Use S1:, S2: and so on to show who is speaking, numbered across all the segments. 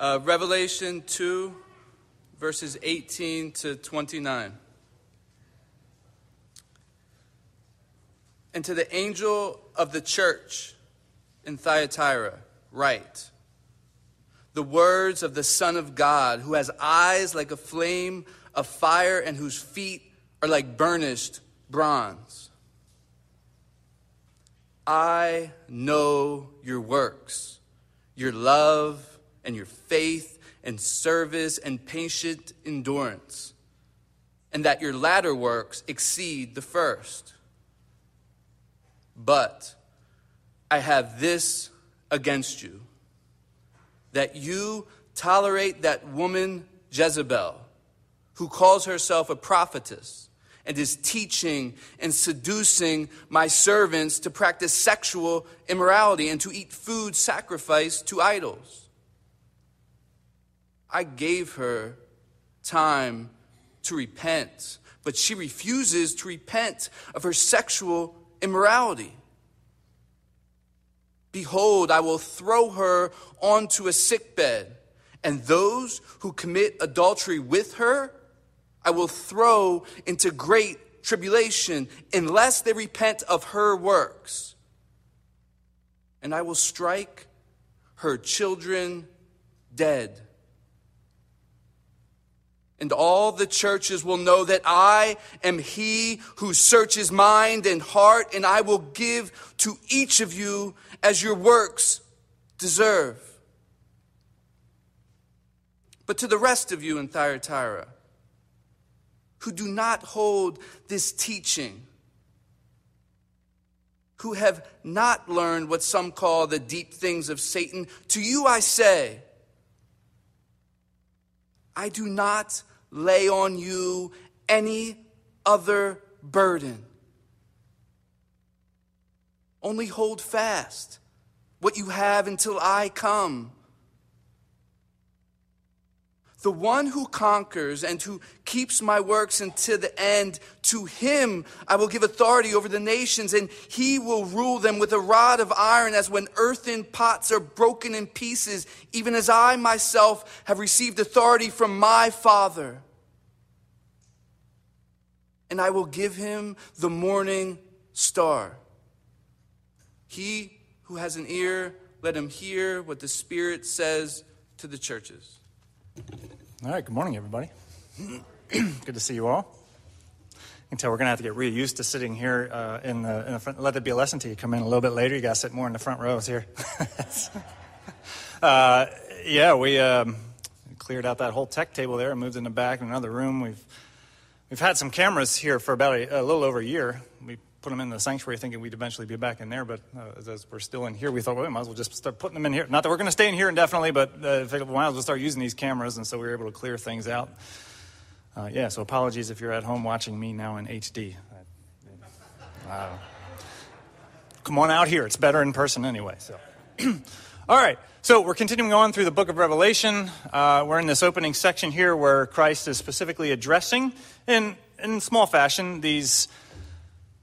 S1: Uh, Revelation 2, verses 18 to 29. And to the angel of the church in Thyatira, write the words of the Son of God, who has eyes like a flame of fire and whose feet are like burnished bronze. I know your works, your love and your faith and service and patient endurance, and that your latter works exceed the first. But I have this against you that you tolerate that woman Jezebel, who calls herself a prophetess and is teaching and seducing my servants to practice sexual immorality and to eat food sacrificed to idols. I gave her time to repent, but she refuses to repent of her sexual immorality. Behold, I will throw her onto a sickbed, and those who commit adultery with her I will throw into great tribulation unless they repent of her works. And I will strike her children dead. And all the churches will know that I am he who searches mind and heart, and I will give to each of you as your works deserve. But to the rest of you in Thyatira, who do not hold this teaching, who have not learned what some call the deep things of Satan, to you I say, I do not lay on you any other burden. Only hold fast what you have until I come. The one who conquers and who keeps my works until the end, to him I will give authority over the nations, and he will rule them with a rod of iron, as when earthen pots are broken in pieces, even as I myself have received authority from my Father. And I will give him the morning star. He who has an ear, let him hear what the Spirit says to the churches.
S2: All right, good morning, everybody. good to see you all. Tell we're going to have to get really used to sitting here uh, in, the, in, the, front. Let it be a lesson to you. Come in a little bit later. You got to sit more in the front rows here. uh, yeah, we um, cleared out that whole tech table there and moved in the back in another room. We've we've had some cameras here for about a, a little over a year. We put them in the sanctuary thinking we'd eventually be back in there, but uh, as, we're still in here, we thought, well, we might as well just start putting them in here. Not that we're going to stay in here indefinitely, but uh, we might as well start using these cameras, and so we were able to clear things out. Uh, yeah, so apologies if you're at home watching me now in HD. Come on out here. It's better in person anyway. So, all right. So we're continuing on through the book of Revelation. Uh, we're in this opening section here where Christ is specifically addressing, in in small fashion, these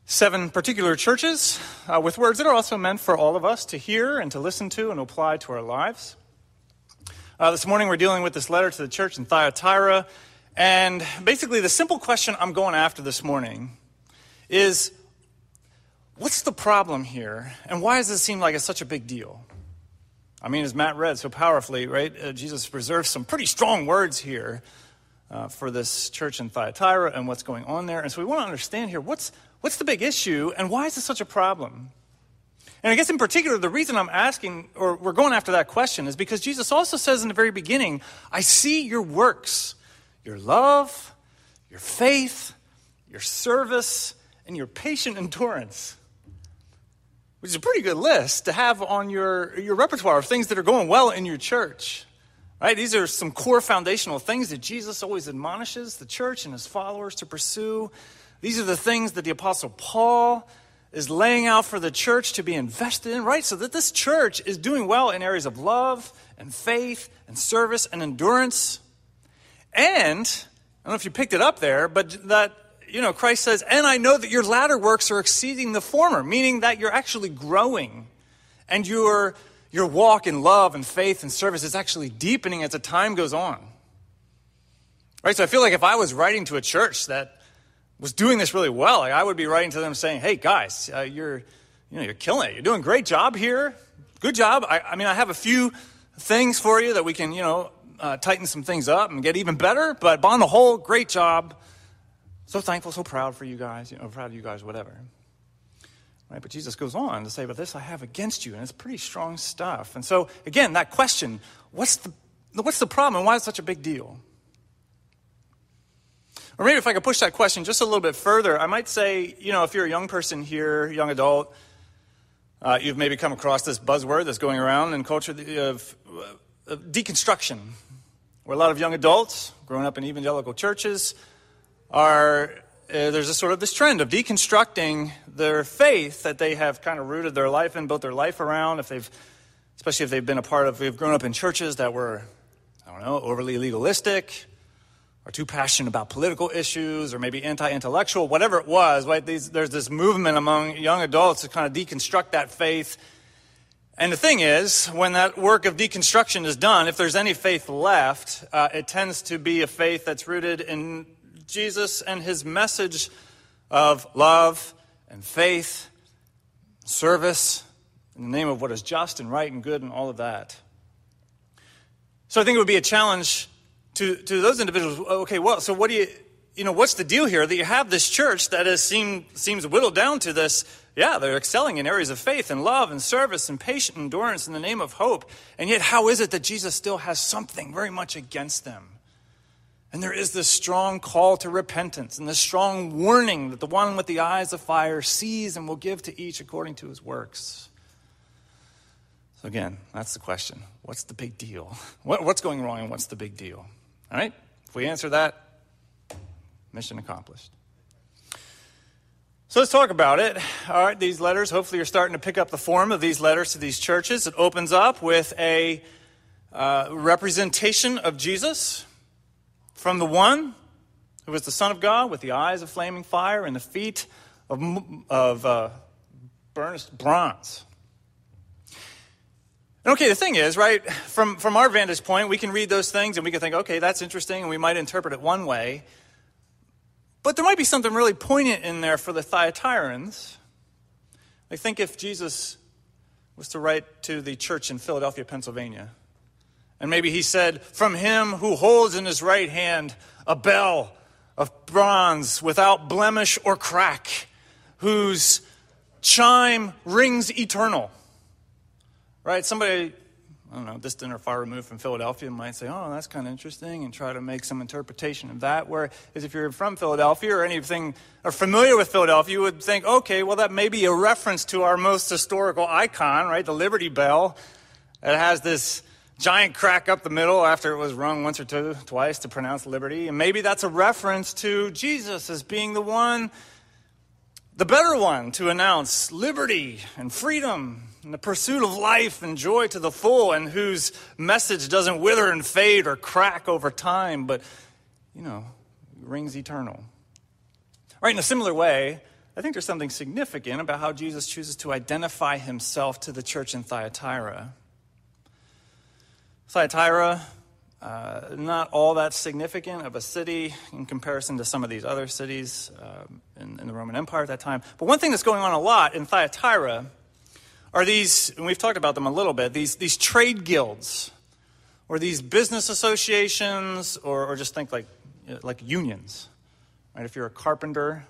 S2: seven particular churches uh, with words that are also meant for all of us to hear and to listen to and apply to our lives. Uh, this morning we're dealing with this letter to the church in Thyatira. And basically, the simple question I'm going after this morning is what's the problem here? And why does it seem like it's such a big deal? I mean, as Matt read so powerfully, right? Uh, Jesus preserves some pretty strong words here uh, for this church in Thyatira and what's going on there. And so we want to understand here what's, What's the big issue, and why is this such a problem? And I guess in particular, the reason I'm asking, or we're going after that question, is because Jesus also says in the very beginning, I see your works, your love, your faith, your service, and your patient endurance. Which is a pretty good list to have on your, your repertoire of things that are going well in your church. Right? These are some core foundational things that Jesus always admonishes the church and his followers to pursue these are the things that the Apostle Paul is laying out for the church to be invested in, right? So that this church is doing well in areas of love and faith and service and endurance. And, I don't know if you picked it up there, but that, you know, Christ says, and I know that your latter works are exceeding the former, meaning that you're actually growing and you're your walk in love and faith and service is actually deepening as the time goes on. Right? So I feel like if I was writing to a church that was doing this really well, like I would be writing to them saying, hey, guys, uh, you're, you know, you're killing it. You're doing a great job here. Good job. I, I mean, I have a few things for you that we can, you know, uh, tighten some things up and get even better. But on the whole, great job. So thankful, so proud for you guys, you know, proud of you guys, whatever. Right? But Jesus goes on to say, But this I have against you. And it's pretty strong stuff. And so, again, that question what's the, what's the problem and why is it such a big deal? Or maybe if I could push that question just a little bit further, I might say, you know, if you're a young person here, young adult, uh, you've maybe come across this buzzword that's going around in culture of, of deconstruction, where a lot of young adults growing up in evangelical churches are uh, there's a sort of this trend of deconstructing their faith that they have kind of rooted their life in, built their life around. If they've, especially if they've been a part of, they've grown up in churches that were, I don't know, overly legalistic, or too passionate about political issues, or maybe anti-intellectual, whatever it was. Right? These, there's this movement among young adults to kind of deconstruct that faith. And the thing is, when that work of deconstruction is done, if there's any faith left, uh, it tends to be a faith that's rooted in Jesus and his message of love and faith, service, in the name of what is just and right and good and all of that. So I think it would be a challenge to, to those individuals. Okay, well, so what do you, you know, what's the deal here that you have this church that is seem, seems whittled down to this? Yeah, they're excelling in areas of faith and love and service and patient endurance in the name of hope. And yet, how is it that Jesus still has something very much against them? And there is this strong call to repentance and this strong warning that the one with the eyes of fire sees and will give to each according to his works. So, again, that's the question. What's the big deal? What, what's going wrong and what's the big deal? All right? If we answer that, mission accomplished. So let's talk about it. All right, these letters, hopefully, you're starting to pick up the form of these letters to these churches. It opens up with a uh, representation of Jesus from the one who was the Son of God with the eyes of flaming fire and the feet of, of uh, burnished bronze. Okay, the thing is, right, from, from our vantage point, we can read those things and we can think, okay, that's interesting, and we might interpret it one way. But there might be something really poignant in there for the Thyatirans. I think if Jesus was to write to the church in Philadelphia, Pennsylvania, and maybe he said, From him who holds in his right hand a bell of bronze without blemish or crack, whose chime rings eternal. Right? Somebody, I don't know, distant or far removed from Philadelphia might say, Oh, that's kind of interesting, and try to make some interpretation of that. Whereas if you're from Philadelphia or anything or familiar with Philadelphia, you would think, okay, well, that may be a reference to our most historical icon, right? The Liberty Bell. It has this giant crack up the middle after it was rung once or two, twice to pronounce liberty. And maybe that's a reference to Jesus as being the one, the better one, to announce liberty and freedom and the pursuit of life and joy to the full, and whose message doesn't wither and fade or crack over time, but, you know, rings eternal. Right, in a similar way, I think there's something significant about how Jesus chooses to identify himself to the church in Thyatira. Thyatira, uh, not all that significant of a city in comparison to some of these other cities uh, in, in, the Roman Empire at that time. But one thing that's going on a lot in Thyatira are these, and we've talked about them a little bit, these, these trade guilds or these business associations or, or just think like, like unions. Right? If you're a carpenter,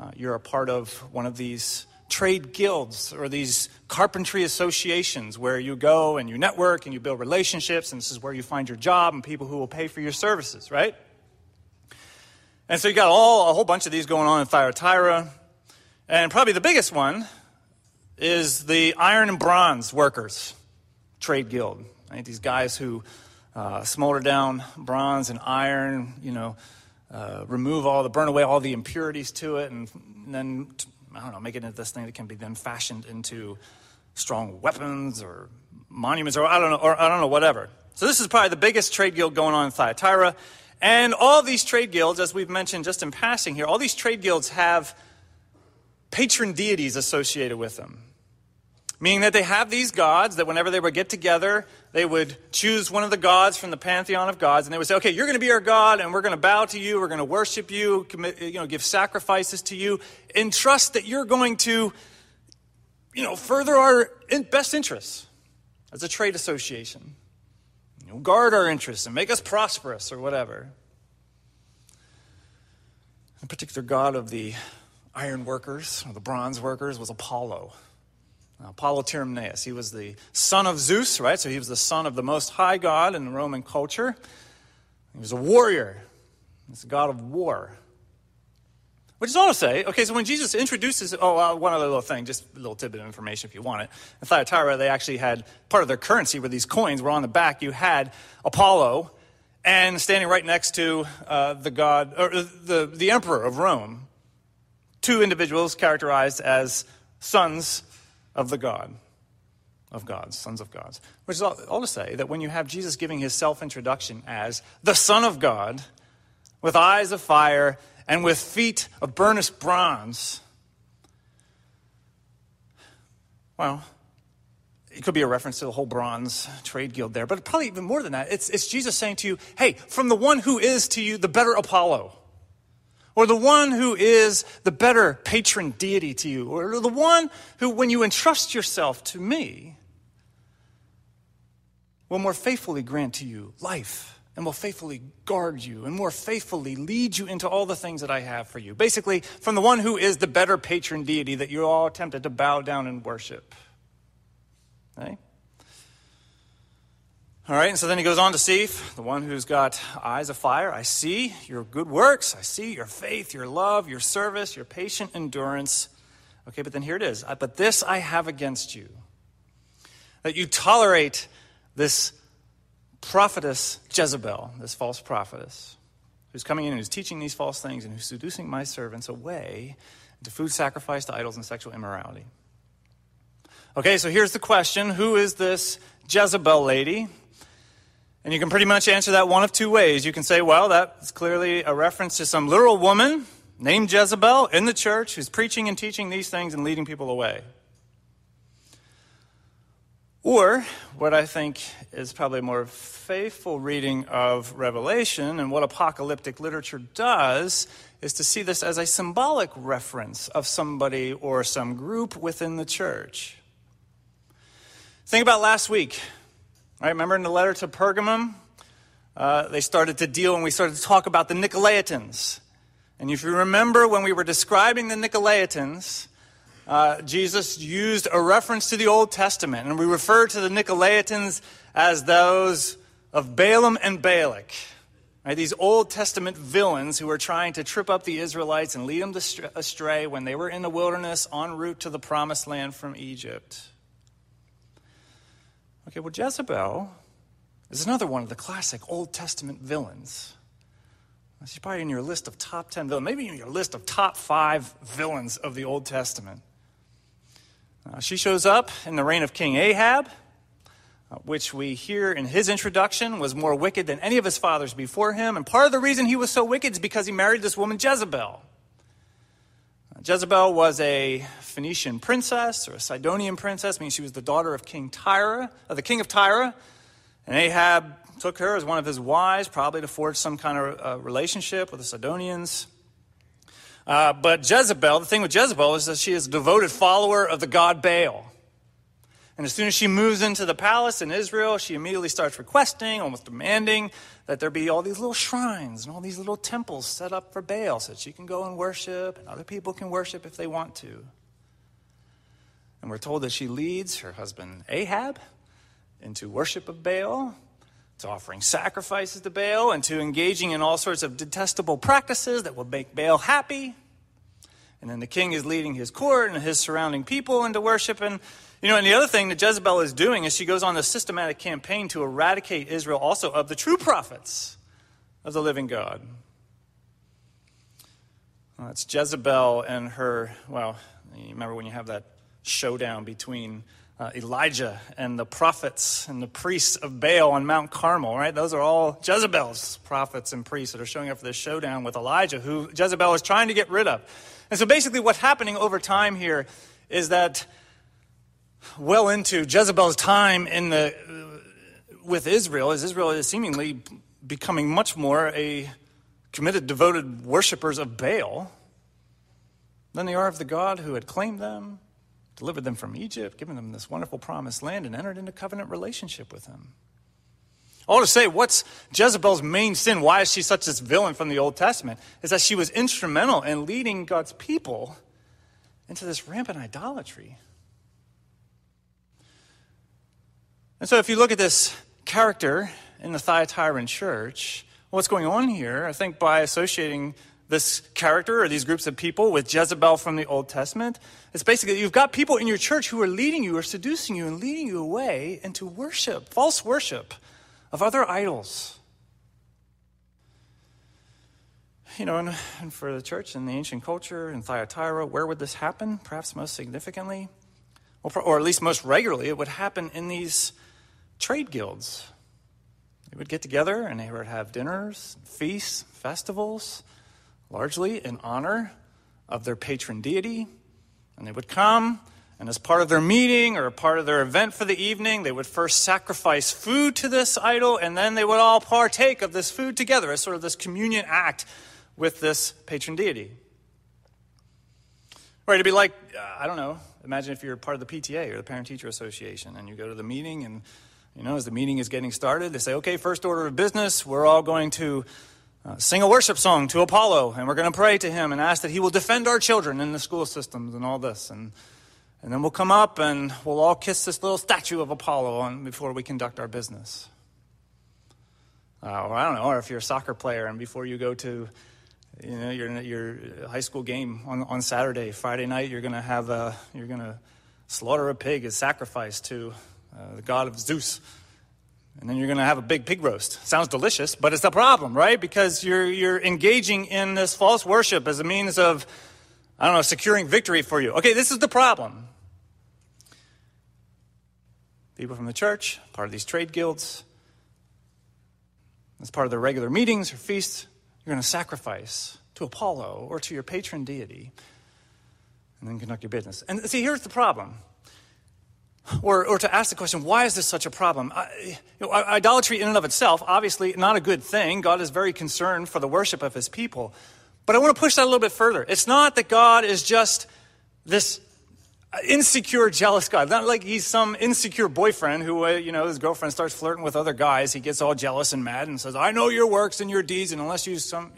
S2: uh, you're a part of one of these trade guilds or these carpentry associations where you go and you network and you build relationships, and this is where you find your job and people who will pay for your services, right? And so you got all a whole bunch of these going on in Thyatira. And probably the biggest one is the iron and bronze workers trade guild. Right? These guys who uh, smolder down bronze and iron, you know, uh, remove all the, burn away all the impurities to it, and, and then I don't know, make it into this thing that can be then fashioned into strong weapons or monuments or I don't know, or I don't know, whatever. So this is probably the biggest trade guild going on in Thyatira. And all these trade guilds, as we've mentioned just in passing here, all these trade guilds have patron deities associated with them. Meaning that they have these gods that whenever they would get together, they would choose one of the gods from the pantheon of gods, and they would say, okay, you're going to be our God, and we're going to bow to you, we're going to worship you, commit, you know, give sacrifices to you, and trust that you're going to, you know, further our best interests as a trade association. You know, guard our interests and make us prosperous or whatever. The particular god of the iron workers or the bronze workers was Apollo. Apollo Tyrimnaeus. He was the son of Zeus, right? So he was the son of the most high god in Roman culture. He was a warrior. He's a god of war. Which is all to say, okay, so when Jesus introduces, oh, uh, one other little thing, just a little tidbit of information if you want it. In Thyatira, they actually had part of their currency where these coins were on the back. You had Apollo, and standing right next to uh, the god, or the, the emperor of Rome, two individuals characterized as sons of the God, of gods, sons of gods. Which is all, all to say that when you have Jesus giving his self introduction as the Son of God, with eyes of fire and with feet of burnished bronze, well, it could be a reference to the whole bronze trade guild there, but probably even more than that. It's, it's Jesus saying to you, hey, from the one who is to you the better Apollo or the one who is the better patron deity to you, or the one who, when you entrust yourself to me, will more faithfully grant to you life and will faithfully guard you and more faithfully lead you into all the things that I have for you. Basically, from the one who is the better patron deity that you're all tempted to bow down and worship. Okay? All right, and so then he goes on to see the one who's got eyes of fire. I see your good works. I see your faith, your love, your service, your patient endurance. Okay, but then here it is. But this I have against you that you tolerate this prophetess Jezebel, this false prophetess, who's coming in and who's teaching these false things and who's seducing my servants away into food sacrifice to idols and sexual immorality. Okay, so here's the question Who is this Jezebel lady? And you can pretty much answer that one of two ways. You can say, well, that's clearly a reference to some literal woman named Jezebel in the church who's preaching and teaching these things and leading people away. Or, what I think is probably a more faithful reading of Revelation and what apocalyptic literature does is to see this as a symbolic reference of somebody or some group within the church. Think about last week Right, remember in the letter to Pergamum, uh, they started to deal and we started to talk about the Nicolaitans. And if you remember when we were describing the Nicolaitans, uh, Jesus used a reference to the Old Testament, and we refer to the Nicolaitans as those of Balaam and Balak. Right, these Old Testament villains who were trying to trip up the Israelites and lead them astray when they were in the wilderness en route to the promised land from Egypt. Okay, well, Jezebel is another one of the classic Old Testament villains. She's probably in your list of top 10 villains, maybe in your list of top five villains of the Old Testament. Uh, she shows up in the reign of King Ahab, uh, which we hear in his introduction was more wicked than any of his fathers before him. And part of the reason he was so wicked is because he married this woman, Jezebel. Jezebel was a Phoenician princess or a Sidonian princess, meaning she was the daughter of King Tyre, uh, the king of Tyre. And Ahab took her as one of his wives, probably to forge some kind of uh, relationship with the Sidonians. Uh, but Jezebel, the thing with Jezebel is that she is a devoted follower of the god Baal. And as soon as she moves into the palace in Israel, she immediately starts requesting, almost demanding, that there be all these little shrines and all these little temples set up for Baal so that she can go and worship and other people can worship if they want to. And we're told that she leads her husband Ahab into worship of Baal, to offering sacrifices to Baal, and to engaging in all sorts of detestable practices that will make Baal happy. And then the king is leading his court and his surrounding people into worship. And you know, and the other thing that Jezebel is doing is she goes on a systematic campaign to eradicate Israel also of the true prophets of the living God. Well, it's Jezebel and her, well, you remember when you have that showdown between uh, Elijah and the prophets and the priests of Baal on Mount Carmel, right? Those are all Jezebel's prophets and priests that are showing up for this showdown with Elijah, who Jezebel is trying to get rid of. And so basically, what's happening over time here is that well into Jezebel's time in the, with Israel, as Israel is seemingly becoming much more a committed, devoted worshippers of Baal than they are of the God who had claimed them, delivered them from Egypt, given them this wonderful promised land, and entered into covenant relationship with him. I want to say, what's Jezebel's main sin? Why is she such this villain from the Old Testament? Is that she was instrumental in leading God's people into this rampant idolatry. And so, if you look at this character in the Thyatiran church, what's going on here, I think by associating this character or these groups of people with Jezebel from the Old Testament, it's basically you've got people in your church who are leading you or seducing you and leading you away into worship, false worship of other idols. You know, and, and for the church in the ancient culture in Thyatira, where would this happen? Perhaps most significantly, or, or at least most regularly, it would happen in these trade guilds. They would get together and they would have dinners, feasts, festivals, largely in honor of their patron deity. And they would come and as part of their meeting or a part of their event for the evening, they would first sacrifice food to this idol, and then they would all partake of this food together as sort of this communion act with this patron deity. Right, it'd be like, uh, I don't know, imagine if you're part of the PTA or the Parent Teacher Association, and you go to the meeting, and, you know, as the meeting is getting started, they say, okay, first order of business, we're all going to uh, sing a worship song to Apollo, and we're going to pray to him and ask that he will defend our children in the school systems and all this. And and then we'll come up and we'll all kiss this little statue of Apollo on, before we conduct our business. Uh, or I don't know, or if you're a soccer player and before you go to you know, your, your high school game on, on Saturday, Friday night, you're going to have a, you're going to slaughter a pig as sacrifice to uh, the god of Zeus. And then you're going to have a big pig roast. Sounds delicious, but it's a problem, right? Because you're, you're engaging in this false worship as a means of, I don't know, securing victory for you. Okay, this is the problem. People from the church, part of these trade guilds, as part of their regular meetings or feasts, you're going to sacrifice to Apollo or to your patron deity and then conduct your business. And see, here's the problem. Or, or to ask the question, why is this such a problem? I, you know, idolatry in and of itself, obviously not a good thing. God is very concerned for the worship of his people. But I want to push that a little bit further. It's not that God is just this insecure, jealous guy. Not like he's some insecure boyfriend who, uh, you know, his girlfriend starts flirting with other guys. He gets all jealous and mad and says, I know your works and your deeds, and unless you some.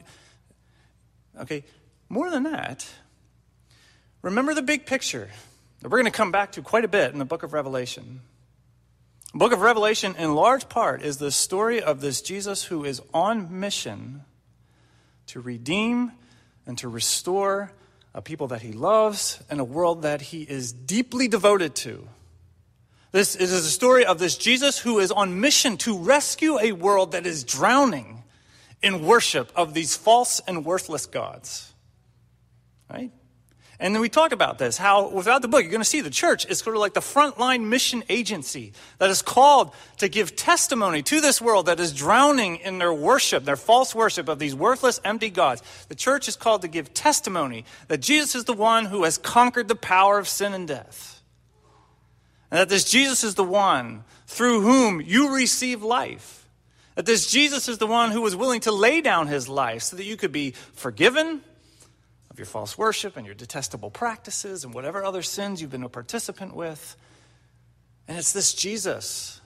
S2: Okay, more than that, remember the big picture that we're going to come back to quite a bit in the book of Revelation. The book of Revelation, in large part, is the story of this Jesus who is on mission to redeem and to restore a people that he loves, and a world that he is deeply devoted to. This is a story of this Jesus who is on mission to rescue a world that is drowning in worship of these false and worthless gods. Right? And then we talk about this how, without the book, you're going to see the church is sort of like the frontline mission agency that is called to give testimony to this world that is drowning in their worship, their false worship of these worthless, empty gods. The church is called to give testimony that Jesus is the one who has conquered the power of sin and death. And that this Jesus is the one through whom you receive life. That this Jesus is the one who was willing to lay down his life so that you could be forgiven of your false worship and your detestable practices and whatever other sins you've been a participant with. And it's this Jesus.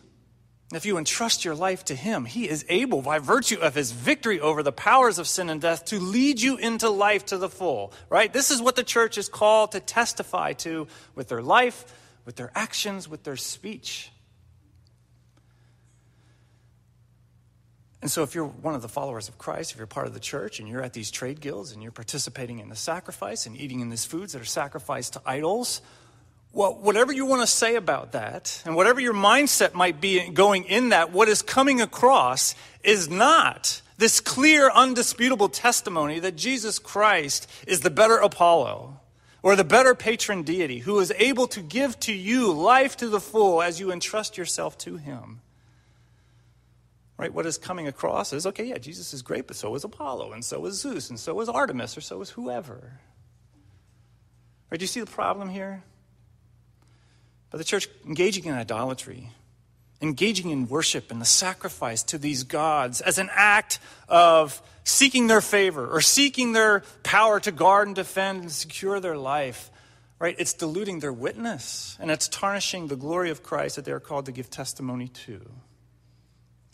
S2: If you entrust your life to Him, He is able, by virtue of His victory over the powers of sin and death, to lead you into life to the full, right? This is what the church is called to testify to with their life, with their actions, with their speech. And so, if you're one of the followers of Christ, if you're part of the church and you're at these trade guilds and you're participating in the sacrifice and eating in these foods that are sacrificed to idols, well, whatever you want to say about that, and whatever your mindset might be going in that, what is coming across is not this clear, undisputable testimony that Jesus Christ is the better Apollo or the better patron deity who is able to give to you life to the full as you entrust yourself to him. Right? What is coming across is okay, yeah, Jesus is great, but so is Apollo, and so is Zeus, and so is Artemis, or so is whoever. Right? Do you see the problem here? But the church engaging in idolatry, engaging in worship and the sacrifice to these gods as an act of seeking their favor or seeking their power to guard and defend and secure their life, right? It's diluting their witness and it's tarnishing the glory of Christ that they're called to give testimony to.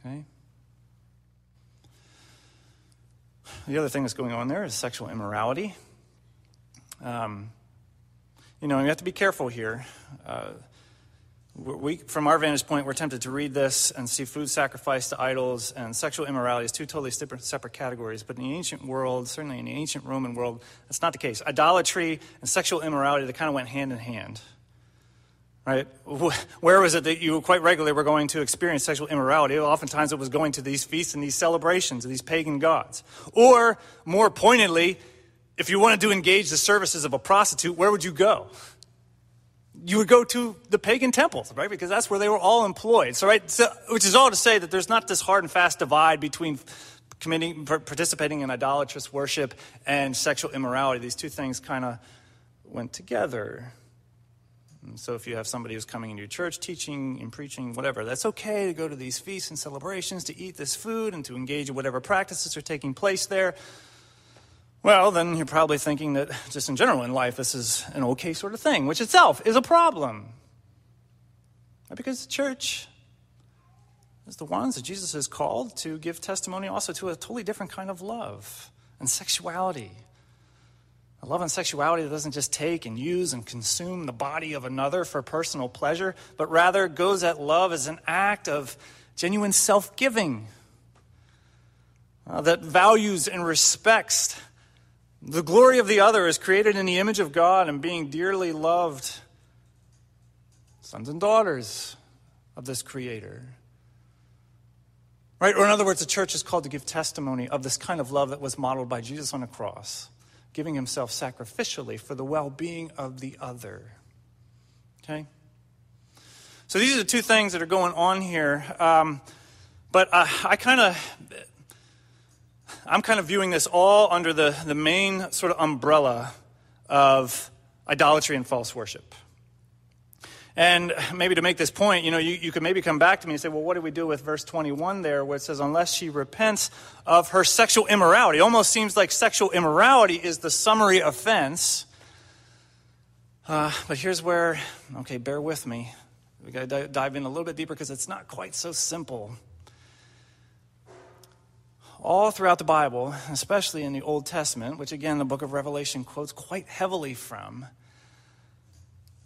S2: Okay? The other thing that's going on there is sexual immorality. Um, you know, you have to be careful here. Uh, we, from our vantage point, we're tempted to read this and see food sacrifice to idols and sexual immorality as two totally separate, categories. But in the ancient world, certainly in the ancient Roman world, that's not the case. Idolatry and sexual immorality, they kind of went hand in hand. Right? Where was it that you quite regularly were going to experience sexual immorality? Oftentimes it was going to these feasts and these celebrations of these pagan gods. Or, more pointedly, if you wanted to engage the services of a prostitute, where would you go? You would go to the pagan temples, right? Because that's where they were all employed. So, right, so, which is all to say that there's not this hard and fast divide between committing, participating in idolatrous worship and sexual immorality. These two things kind of went together. And so if you have somebody who's coming into your church teaching and preaching, whatever, that's okay to go to these feasts and celebrations, to eat this food and to engage in whatever practices are taking place there. Well, then you're probably thinking that just in general in life, this is an okay sort of thing, which itself is a problem. Because the church is the ones that Jesus has called to give testimony also to a totally different kind of love and sexuality. Love and sexuality that doesn't just take and use and consume the body of another for personal pleasure, but rather goes at love as an act of genuine self giving uh, that values and respects the glory of the other is created in the image of God and being dearly loved sons and daughters of this Creator. Right? Or, in other words, the church is called to give testimony of this kind of love that was modeled by Jesus on the cross, giving himself sacrificially for the well being of the other. Okay? So, these are the two things that are going on here. Um, but uh, I kind of I'm kind of viewing this all under the, the main sort of umbrella of idolatry and false worship. And maybe to make this point, you know, you, you could maybe come back to me and say, well, what do we do with verse 21 there, where it says, unless she repents of her sexual immorality? It almost seems like sexual immorality is the summary offense. Uh, but here's where, okay, bear with me. We got to dive in a little bit deeper because it's not quite so simple all throughout the Bible, especially in the Old Testament, which again the book of Revelation quotes quite heavily from,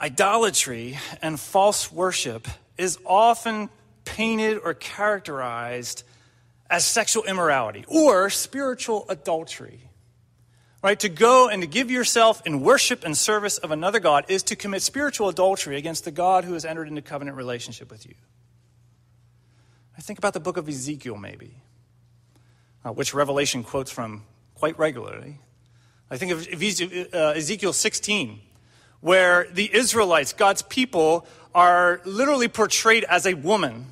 S2: idolatry and false worship is often painted or characterized as sexual immorality or spiritual adultery. Right? To go and to give yourself in worship and service of another God is to commit spiritual adultery against the God who has entered into covenant relationship with you. I think about the book of Ezekiel, maybe uh, which Revelation quotes from quite regularly. I think of uh, Ezekiel 16, where the Israelites, God's people, are literally portrayed as a woman.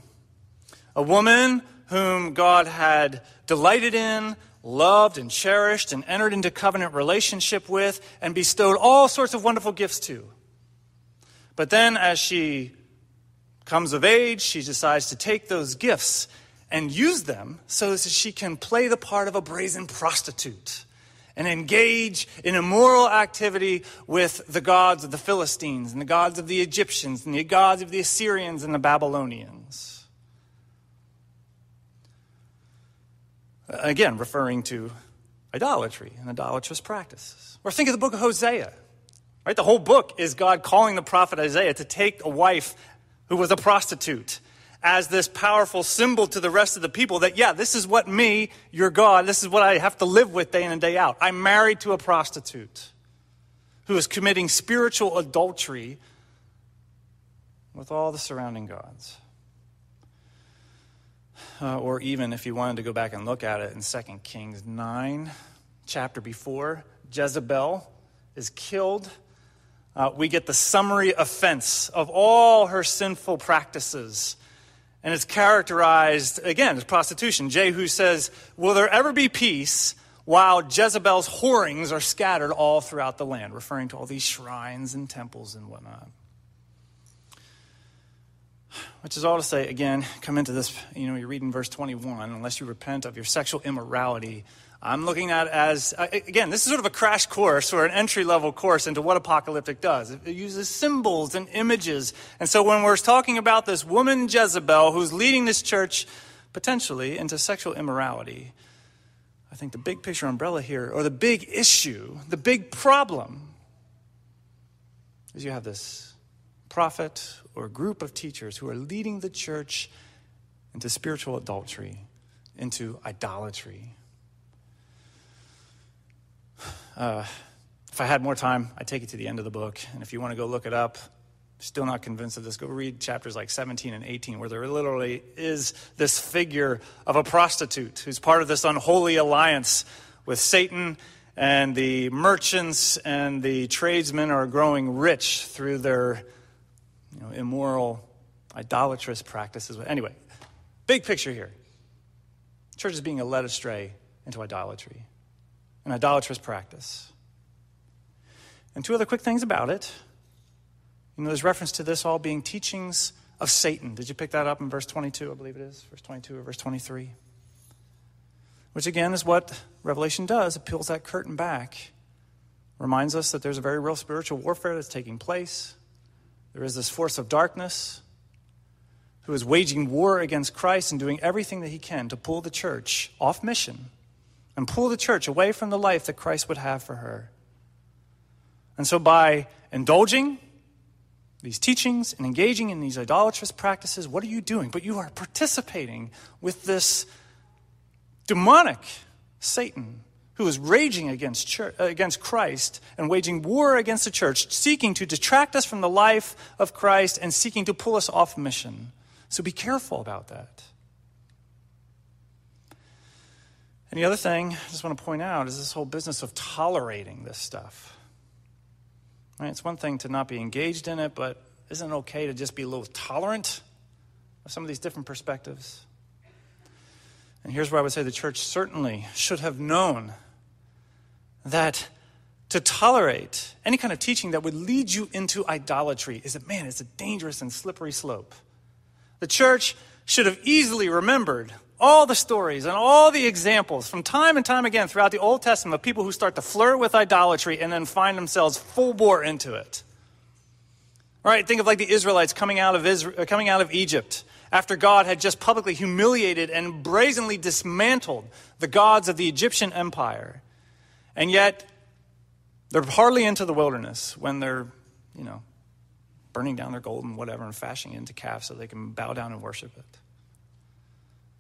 S2: A woman whom God had delighted in, loved and cherished, and entered into covenant relationship with, and bestowed all sorts of wonderful gifts to. But then, as she comes of age, she decides to take those gifts and use them so that she can play the part of a brazen prostitute and engage in immoral activity with the gods of the Philistines and the gods of the Egyptians and the gods of the Assyrians and the Babylonians. Again, referring to idolatry and idolatrous practices. Or think of the book of Hosea. Right? The whole book is God calling the prophet Isaiah to take a wife who was a prostitute as this powerful symbol to the rest of the people that, yeah, this is what me, your God, this is what I have to live with day in and day out. I'm married to a prostitute who is committing spiritual adultery with all the surrounding gods. Uh, or even if you wanted to go back and look at it in 2 Kings 9, chapter before, Jezebel is killed. Uh, we get the summary offense of all her sinful practices and it's characterized, again, as prostitution. Jehu says, Will there ever be peace while Jezebel's whorings are scattered all throughout the land? Referring to all these shrines and temples and whatnot. Which is all to say, again, come into this, you know, you're reading verse 21, unless you repent of your sexual immorality. I'm looking at as, uh, again, this is sort of a crash course or an entry level course into what apocalyptic does. It uses symbols and images. And so when we're talking about this woman Jezebel who's leading this church potentially into sexual immorality, I think the big picture umbrella here, or the big issue, the big problem, is you have this prophet or group of teachers who are leading the church into spiritual adultery, into idolatry. Uh, if I had more time, I'd take you to the end of the book. And if you want to go look it up, still not convinced of this, go read chapters like 17 and 18, where there literally is this figure of a prostitute who's part of this unholy alliance with Satan, and the merchants and the tradesmen are growing rich through their you know, immoral, idolatrous practices. Anyway, big picture here. Church is being led astray into idolatry, an idolatrous practice. And two other quick things about it. You know, there's reference to this all being teachings of Satan. Did you pick that up in verse 22? I believe it is, verse 22 or verse 23. Which again is what Revelation does. It peels that curtain back, reminds us that there's a very real spiritual warfare that's taking place. There is this force of darkness who is waging war against Christ and doing everything that he can to pull the church off mission and pull the church away from the life that Christ would have for her. And so, by indulging these teachings and engaging in these idolatrous practices, what are you doing? But you are participating with this demonic Satan who is raging against, church, uh, against Christ and waging war against the church, seeking to detract us from the life of Christ and seeking to pull us off mission. So be careful about that. And the other thing I just want to point out is this whole business of tolerating this stuff. Right? It's one thing to not be engaged in it, but isn't it okay to just be a little tolerant of some of these different perspectives? And here's where I would say the church certainly should have known that to tolerate any kind of teaching that would lead you into idolatry is a man, it's a dangerous and slippery slope. The church should have easily remembered all the stories and all the examples from time and time again throughout the Old Testament of people who start to flirt with idolatry and then find themselves full bore into it. All right, think of like the Israelites coming out of, Israel, uh, coming out of Egypt after God had just publicly humiliated and brazenly dismantled the gods of the Egyptian empire. And yet, they're hardly into the wilderness when they're, you know, burning down their gold and whatever and fashioning it into calves so they can bow down and worship it.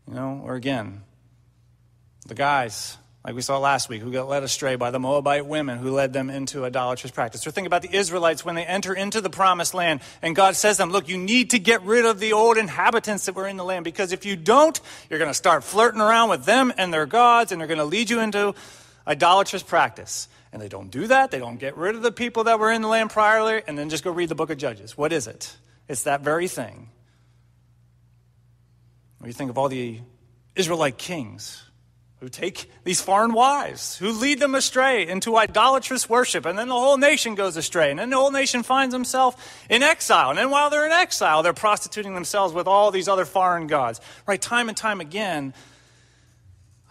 S2: You know, or again, the guys, like we saw last week, who got led astray by the Moabite women who led them into idolatrous practice. Or think about the Israelites when they enter into the promised land and God says to them, Look, you need to get rid of the old inhabitants that were in the land because if you don't, you're going to start flirting around with them and their gods and they're going to lead you into idolatrous practice. And they don't do that. They don't get rid of the people that were in the land priorly and then just go read the book of Judges. What is it? It's that very thing. When you think of all the Israelite kings who take these foreign wives, who lead them astray into idolatrous worship, and then the whole nation goes astray, and then the whole nation finds himself in exile. And then while they're in exile, they're prostituting themselves with all these other foreign gods. Right, time and time again,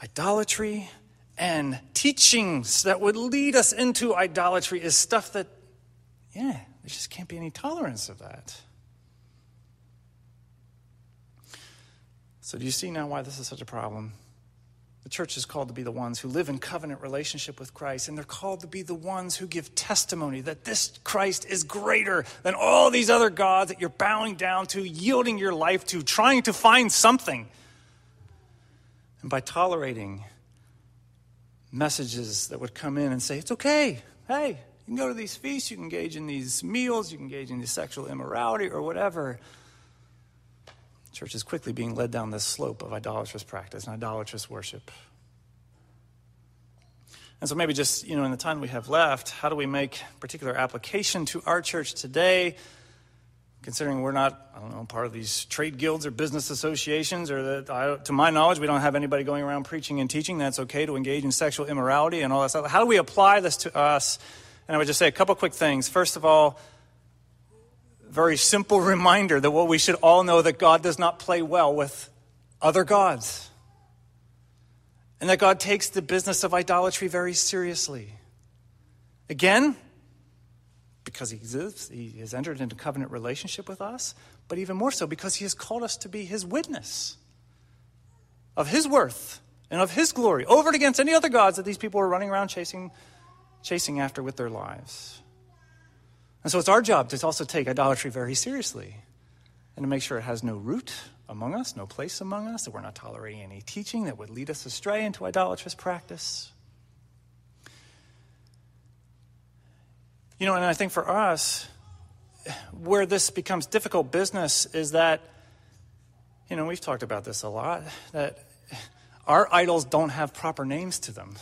S2: idolatry and teachings that would lead us into idolatry is stuff that, yeah, there just can't be any tolerance of that. So, do you see now why this is such a problem? The church is called to be the ones who live in covenant relationship with Christ, and they're called to be the ones who give testimony that this Christ is greater than all these other gods that you're bowing down to, yielding your life to, trying to find something. And by tolerating messages that would come in and say, it's okay. Hey, you can go to these feasts, you can engage in these meals, you can engage in this sexual immorality or whatever. Church is quickly being led down this slope of idolatrous practice and idolatrous worship. And so, maybe just, you know, in the time we have left, how do we make particular application to our church today? considering we're not, I don't know, part of these trade guilds or business associations, or that, to my knowledge, we don't have anybody going around preaching and teaching that's okay to engage in sexual immorality and all that stuff. How do we apply this to us? And I would just say a couple quick things. First of all, very simple reminder that what we should all know that God does not play well with other gods. And that God takes the business of idolatry very seriously. Again, because he exists, he has entered into covenant relationship with us, but even more so because he has called us to be his witness of his worth and of his glory over and against any other gods that these people are running around chasing, chasing after with their lives. And so it's our job to also take idolatry very seriously and to make sure it has no root among us, no place among us, that we're not tolerating any teaching that would lead us astray into idolatrous practice. You know, and I think for us, where this becomes difficult business is that, you know, we've talked about this a lot, that our idols don't have proper names to them.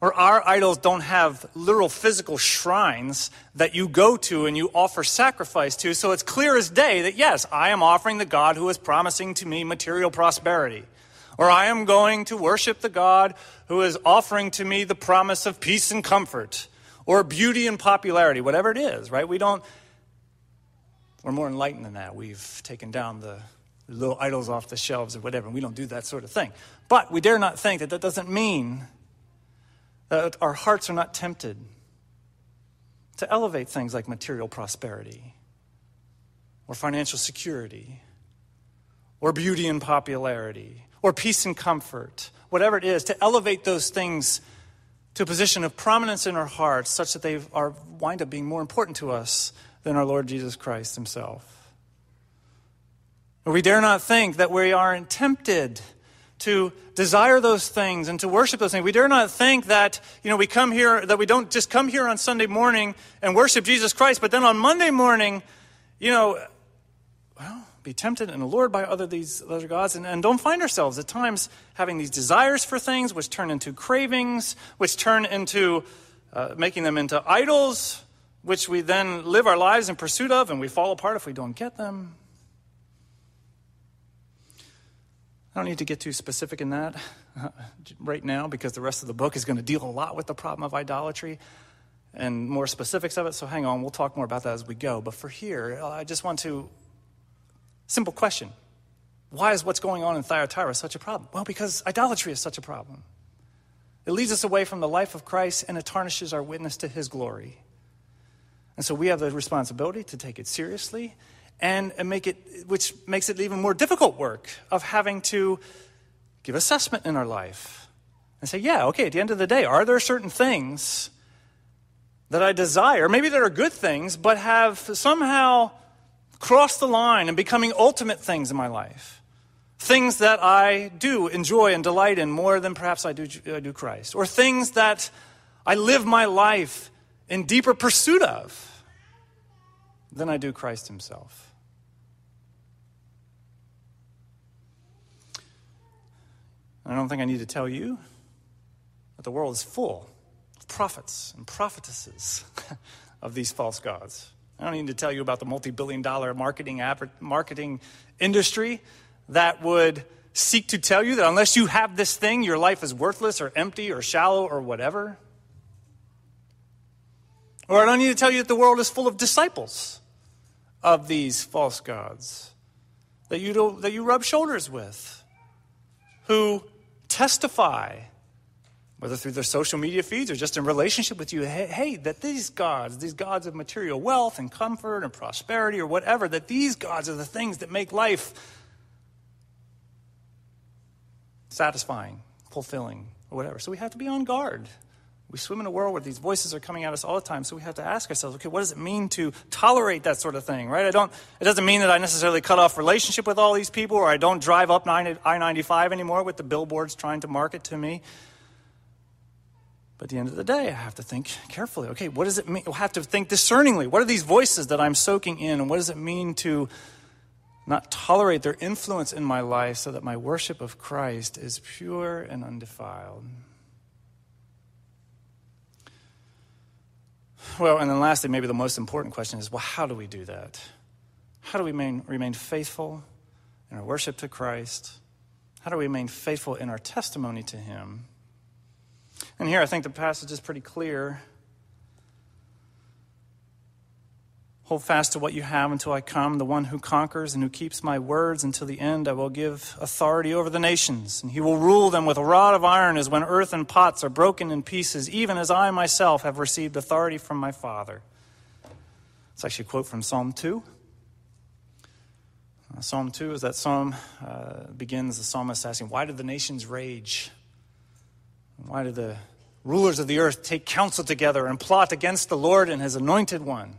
S2: Or our idols don't have literal physical shrines that you go to and you offer sacrifice to. So it's clear as day that, yes, I am offering the God who is promising to me material prosperity. Or I am going to worship the God who is offering to me the promise of peace and comfort. Or beauty and popularity, whatever it is, right? We don't, we're more enlightened than that. We've taken down the little idols off the shelves or whatever. and We don't do that sort of thing. But we dare not think that that doesn't mean that our hearts are not tempted to elevate things like material prosperity or financial security or beauty and popularity or peace and comfort, whatever it is, to elevate those things to a position of prominence in our hearts such that they are wind up being more important to us than our Lord Jesus Christ himself. We dare not think that we aren't tempted to desire those things and to worship those things. We dare not think that, you know, we come here, that we don't just come here on Sunday morning and worship Jesus Christ, but then on Monday morning, you know, well, be tempted and allured by other these other gods and, and don't find ourselves at times having these desires for things which turn into cravings, which turn into uh, making them into idols, which we then live our lives in pursuit of and we fall apart if we don't get them. I don't need to get too specific in that uh, right now because the rest of the book is going to deal a lot with the problem of idolatry and more specifics of it. So hang on, we'll talk more about that as we go. But for here, I just want to simple question. Why is what's going on in Thyatira such a problem? Well, because idolatry is such a problem. It leads us away from the life of Christ and it tarnishes our witness to his glory. And so we have the responsibility to take it seriously and make it, which makes it even more difficult work of having to give assessment in our life and say, yeah, okay, at the end of the day, are there certain things that I desire, maybe that are good things, but have somehow crossed the line and becoming ultimate things in my life? Things that I do enjoy and delight in more than perhaps I do, I do Christ, or things that I live my life in deeper pursuit of than I do Christ Himself. I don't think I need to tell you that the world is full of prophets and prophetesses of these false gods. I don't need to tell you about the multi billion dollar marketing, marketing industry that would seek to tell you that unless you have this thing, your life is worthless or empty or shallow or whatever. Or I don't need to tell you that the world is full of disciples of these false gods that you, that you rub shoulders with, who testify, whether through their social media feeds or just in relationship with you, hey, hey, that these gods, these gods of material wealth and comfort and prosperity or whatever, that these gods are the things that make life satisfying, fulfilling, or whatever. So we have to be on guard we swim in a world where these voices are coming at us all the time, so we have to ask ourselves, okay, what does it mean to tolerate that sort of thing, right? I don't, it doesn't mean that I necessarily cut off relationship with all these people or I don't drive up I 95 anymore with the billboards trying to market to me. But at the end of the day, I have to think carefully. Okay, what does it mean? I have to think discerningly. What are these voices that I'm soaking in? And what does it mean to not tolerate their influence in my life so that my worship of Christ is pure and undefiled? Well, and then lastly, maybe the most important question is well, how do we do that? How do we remain, remain faithful in our worship to Christ? How do we remain faithful in our testimony to Him? And here I think the passage is pretty clear. Hold fast to what you have until I come. The one who conquers and who keeps my words until the end, I will give authority over the nations, and he will rule them with a rod of iron as when earthen pots are broken in pieces, even as I myself have received authority from my Father. It's actually a quote from Psalm 2. Uh, psalm 2 is that psalm uh, begins the psalmist asking, Why did the nations rage? Why did the rulers of the earth take counsel together and plot against the Lord and his anointed one?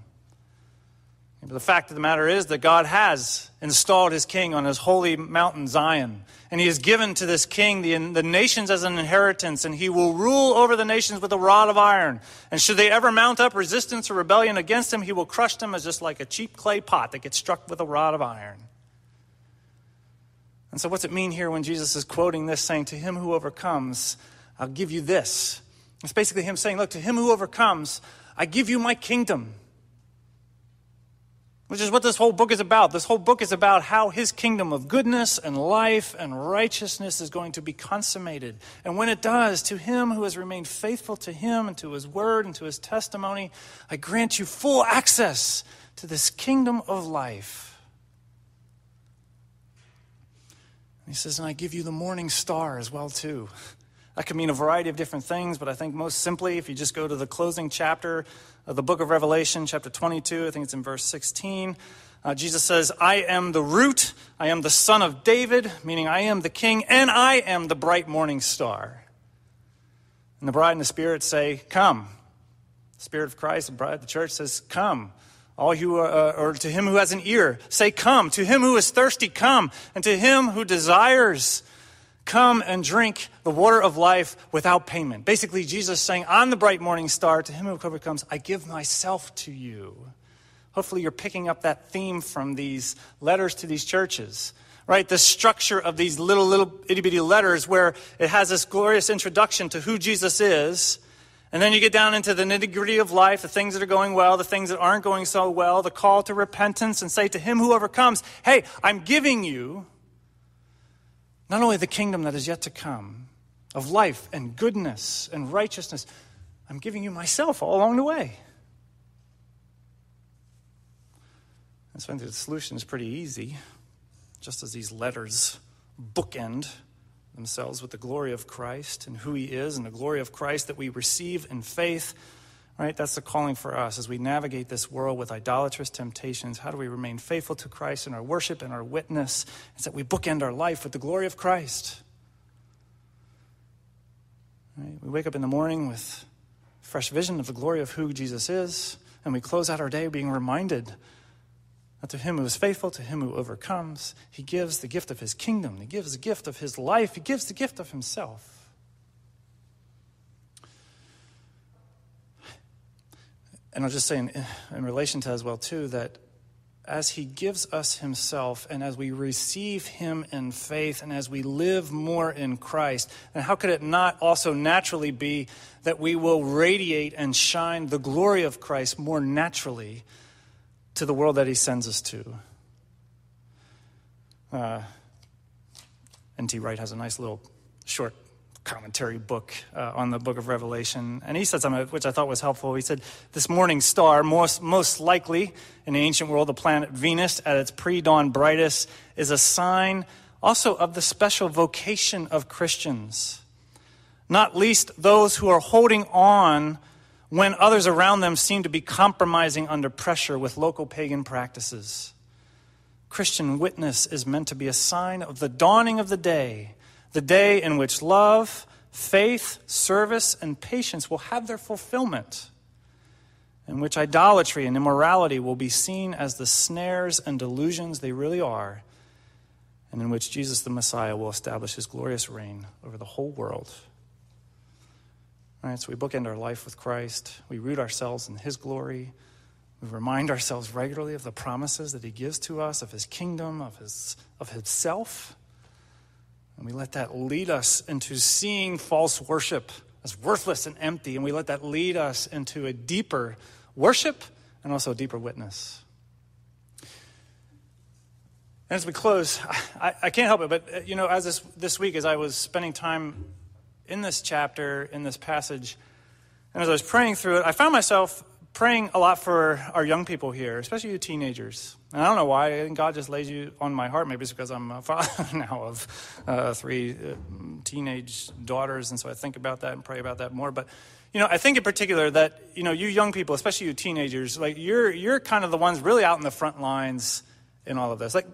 S2: The fact of the matter is that God has installed his king on his holy mountain, Zion. And he has given to this king the, the nations as an inheritance, and he will rule over the nations with a rod of iron. And should they ever mount up resistance or rebellion against him, he will crush them as just like a cheap clay pot that gets struck with a rod of iron. And so, what's it mean here when Jesus is quoting this, saying, To him who overcomes, I'll give you this? It's basically him saying, Look, to him who overcomes, I give you my kingdom. Which is what this whole book is about. This whole book is about how his kingdom of goodness and life and righteousness is going to be consummated. And when it does, to him who has remained faithful to him and to his word and to his testimony, I grant you full access to this kingdom of life. He says, and I give you the morning star as well, too. That could mean a variety of different things, but I think most simply, if you just go to the closing chapter of the book of Revelation, chapter 22, I think it's in verse 16, uh, Jesus says, I am the root, I am the son of David, meaning I am the king, and I am the bright morning star. And the bride and the spirit say, Come. The spirit of Christ, the bride, the church says, Come. All you, uh, or to him who has an ear, say, Come. To him who is thirsty, come. And to him who desires, Come and drink the water of life without payment. Basically, Jesus saying, On the bright morning star, to him who overcomes, I give myself to you. Hopefully, you're picking up that theme from these letters to these churches, right? The structure of these little, little itty bitty letters where it has this glorious introduction to who Jesus is. And then you get down into the nitty gritty of life, the things that are going well, the things that aren't going so well, the call to repentance, and say to him who overcomes, Hey, I'm giving you not only the kingdom that is yet to come, of life and goodness and righteousness, I'm giving you myself all along the way. And so I think the solution is pretty easy, just as these letters bookend themselves with the glory of Christ and who he is and the glory of Christ that we receive in faith Right? That's the calling for us as we navigate this world with idolatrous temptations. How do we remain faithful to Christ in our worship and our witness? It's that we bookend our life with the glory of Christ. Right? We wake up in the morning with fresh vision of the glory of who Jesus is, and we close out our day being reminded that to him who is faithful, to him who overcomes, he gives the gift of his kingdom, he gives the gift of his life, he gives the gift of himself. And I'll just say in, in relation to as well, too, that as he gives us himself and as we receive him in faith and as we live more in Christ, then how could it not also naturally be that we will radiate and shine the glory of Christ more naturally to the world that he sends us to? Uh, N.T. Wright has a nice little short commentary book uh, on the book of Revelation. And he said something which I thought was helpful. He said, This morning star, most, most likely in the ancient world, the planet Venus at its pre dawn brightest, is a sign also of the special vocation of Christians, not least those who are holding on when others around them seem to be compromising under pressure with local pagan practices. Christian witness is meant to be a sign of the dawning of the day the day in which love, faith, service, and patience will have their fulfillment, in which idolatry and immorality will be seen as the snares and delusions they really are, and in which Jesus the Messiah will establish his glorious reign over the whole world. All right, so we bookend our life with Christ. We root ourselves in his glory. We remind ourselves regularly of the promises that he gives to us, of his kingdom, of, his, of himself. And we let that lead us into seeing false worship as worthless and empty. And we let that lead us into a deeper worship and also a deeper witness. And as we close, I, I can't help it, but uh, you know, as this, this week, as I was spending time in this chapter, in this passage, and as I was praying through it, I found myself praying a lot for our young people here, especially you teenagers. And I don't know why. I think God just lays you on my heart. Maybe it's because I'm a father now of uh, three uh, teenage daughters, and so I think about that and pray about that more. But you know, I think in particular that you know, you young people, especially you teenagers, like you're you're kind of the ones really out in the front lines in all of this. Like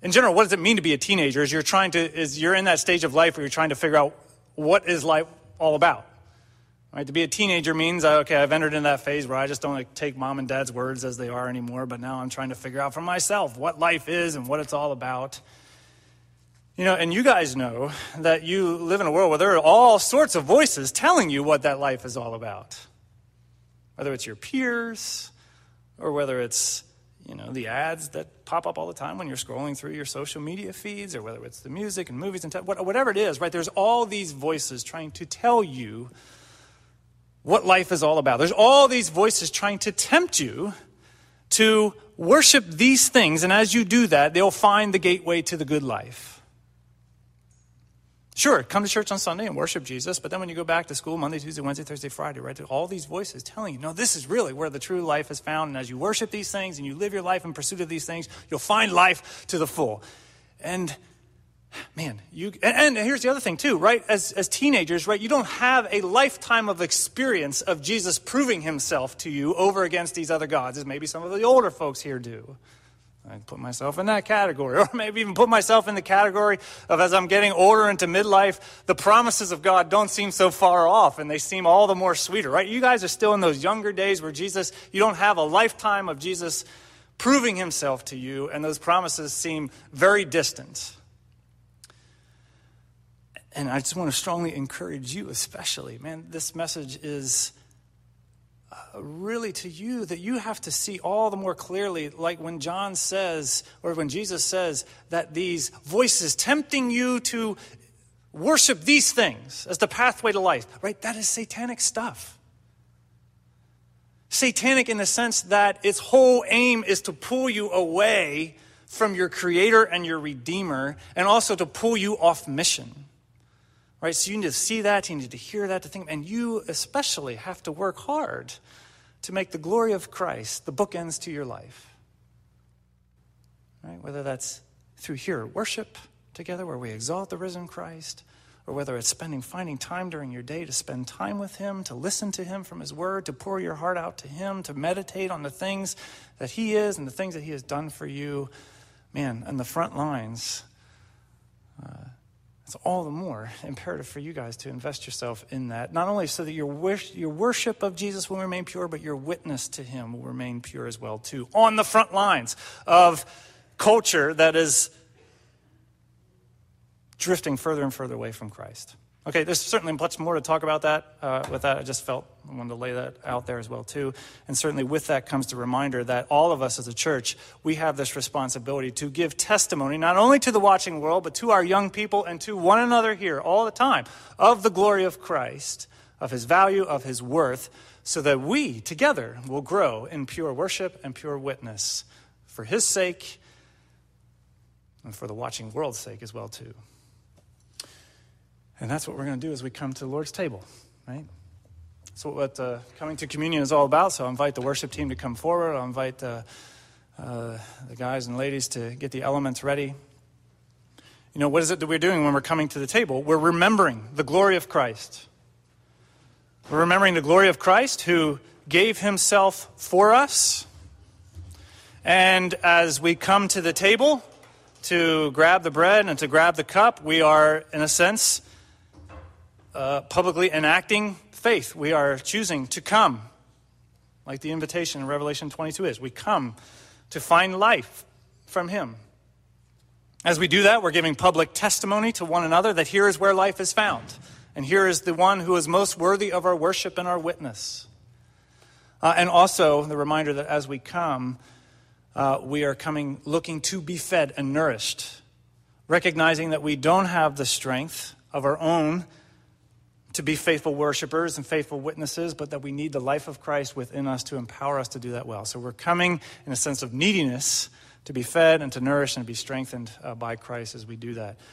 S2: in general, what does it mean to be a teenager? Is you're trying to is you're in that stage of life where you're trying to figure out what is life all about. Right? To be a teenager means, okay, I've entered in that phase where I just don't like, take mom and dad's words as they are anymore, but now I'm trying to figure out for myself what life is and what it's all about. You know, and you guys know that you live in a world where there are all sorts of voices telling you what that life is all about. Whether it's your peers or whether it's, you know, the ads that pop up all the time when you're scrolling through your social media feeds or whether it's the music and movies and te- whatever it is, right? There's all these voices trying to tell you what life is all about. There's all these voices trying to tempt you to worship these things, and as you do that, they'll find the gateway to the good life. Sure, come to church on Sunday and worship Jesus, but then when you go back to school Monday, Tuesday, Wednesday, Thursday, Friday, right, all these voices telling you, no, this is really where the true life is found. And as you worship these things and you live your life in pursuit of these things, you'll find life to the full. And man, you, and, and, here's the other thing too, right? As, as teenagers, right, you don't have a lifetime of experience of Jesus proving himself to you over against these other gods, as maybe some of the older folks here do. I put myself in that category, or maybe even put myself in the category of as I'm getting older into midlife, the promises of God don't seem so far off and they seem all the more sweeter, right? You guys are still in those younger days where Jesus, you don't have a lifetime of Jesus proving himself to you, and those promises seem very distant. And I just want to strongly encourage you, especially, man, this message is uh, really to you that you have to see all the more clearly, like when John says, or when Jesus says, that these voices tempting you to worship these things as the pathway to life, right? That is satanic stuff. Satanic in the sense that its whole aim is to pull you away from your Creator and your Redeemer, and also to pull you off mission. Right? So you need to see that, you need to hear that, to think, and you especially have to work hard to make the glory of Christ the bookends to your life. Right? Whether that's through here worship together where we exalt the risen Christ, or whether it's spending finding time during your day to spend time with him, to listen to him from his word, to pour your heart out to him, to meditate on the things that he is and the things that he has done for you. Man, on the front lines, uh, it's all the more imperative for you guys to invest yourself in that. Not only so that your, wish, your worship of Jesus will remain pure, but your witness to him will remain pure as well, too. On the front lines of culture that is drifting further and further away from Christ. Okay, there's certainly much more to talk about that. Uh, with that, I just felt I wanted to lay that out there as well too. And certainly with that comes the reminder that all of us as a church, we have this responsibility to give testimony not only to the watching world, but to our young people and to one another here all the time of the glory of Christ, of his value, of his worth, so that we together will grow in pure worship and pure witness for his sake and for the watching world's sake as well too. And that's what we're going to do as we come to the Lord's table, right? That's what uh, coming to communion is all about. So I invite the worship team to come forward. I'll invite uh, uh, the guys and ladies to get the elements ready. You know, what is it that we're doing when we're coming to the table? We're remembering the glory of Christ. We're remembering the glory of Christ who gave himself for us. And as we come to the table to grab the bread and to grab the cup, we are, in a sense, uh, publicly enacting faith. We are choosing to come, like the invitation in Revelation 22 is. We come to find life from Him. As we do that, we're giving public testimony to one another that here is where life is found. And here is the one who is most worthy of our worship and our witness. Uh, and also the reminder that as we come, uh, we are coming looking to be fed and nourished, recognizing that we don't have the strength of our own to be faithful worshipers and faithful witnesses, but that we need the life of Christ within us to empower us to do that well. So we're coming in a sense of neediness to be fed and to nourish and to be strengthened uh, by Christ as we do that.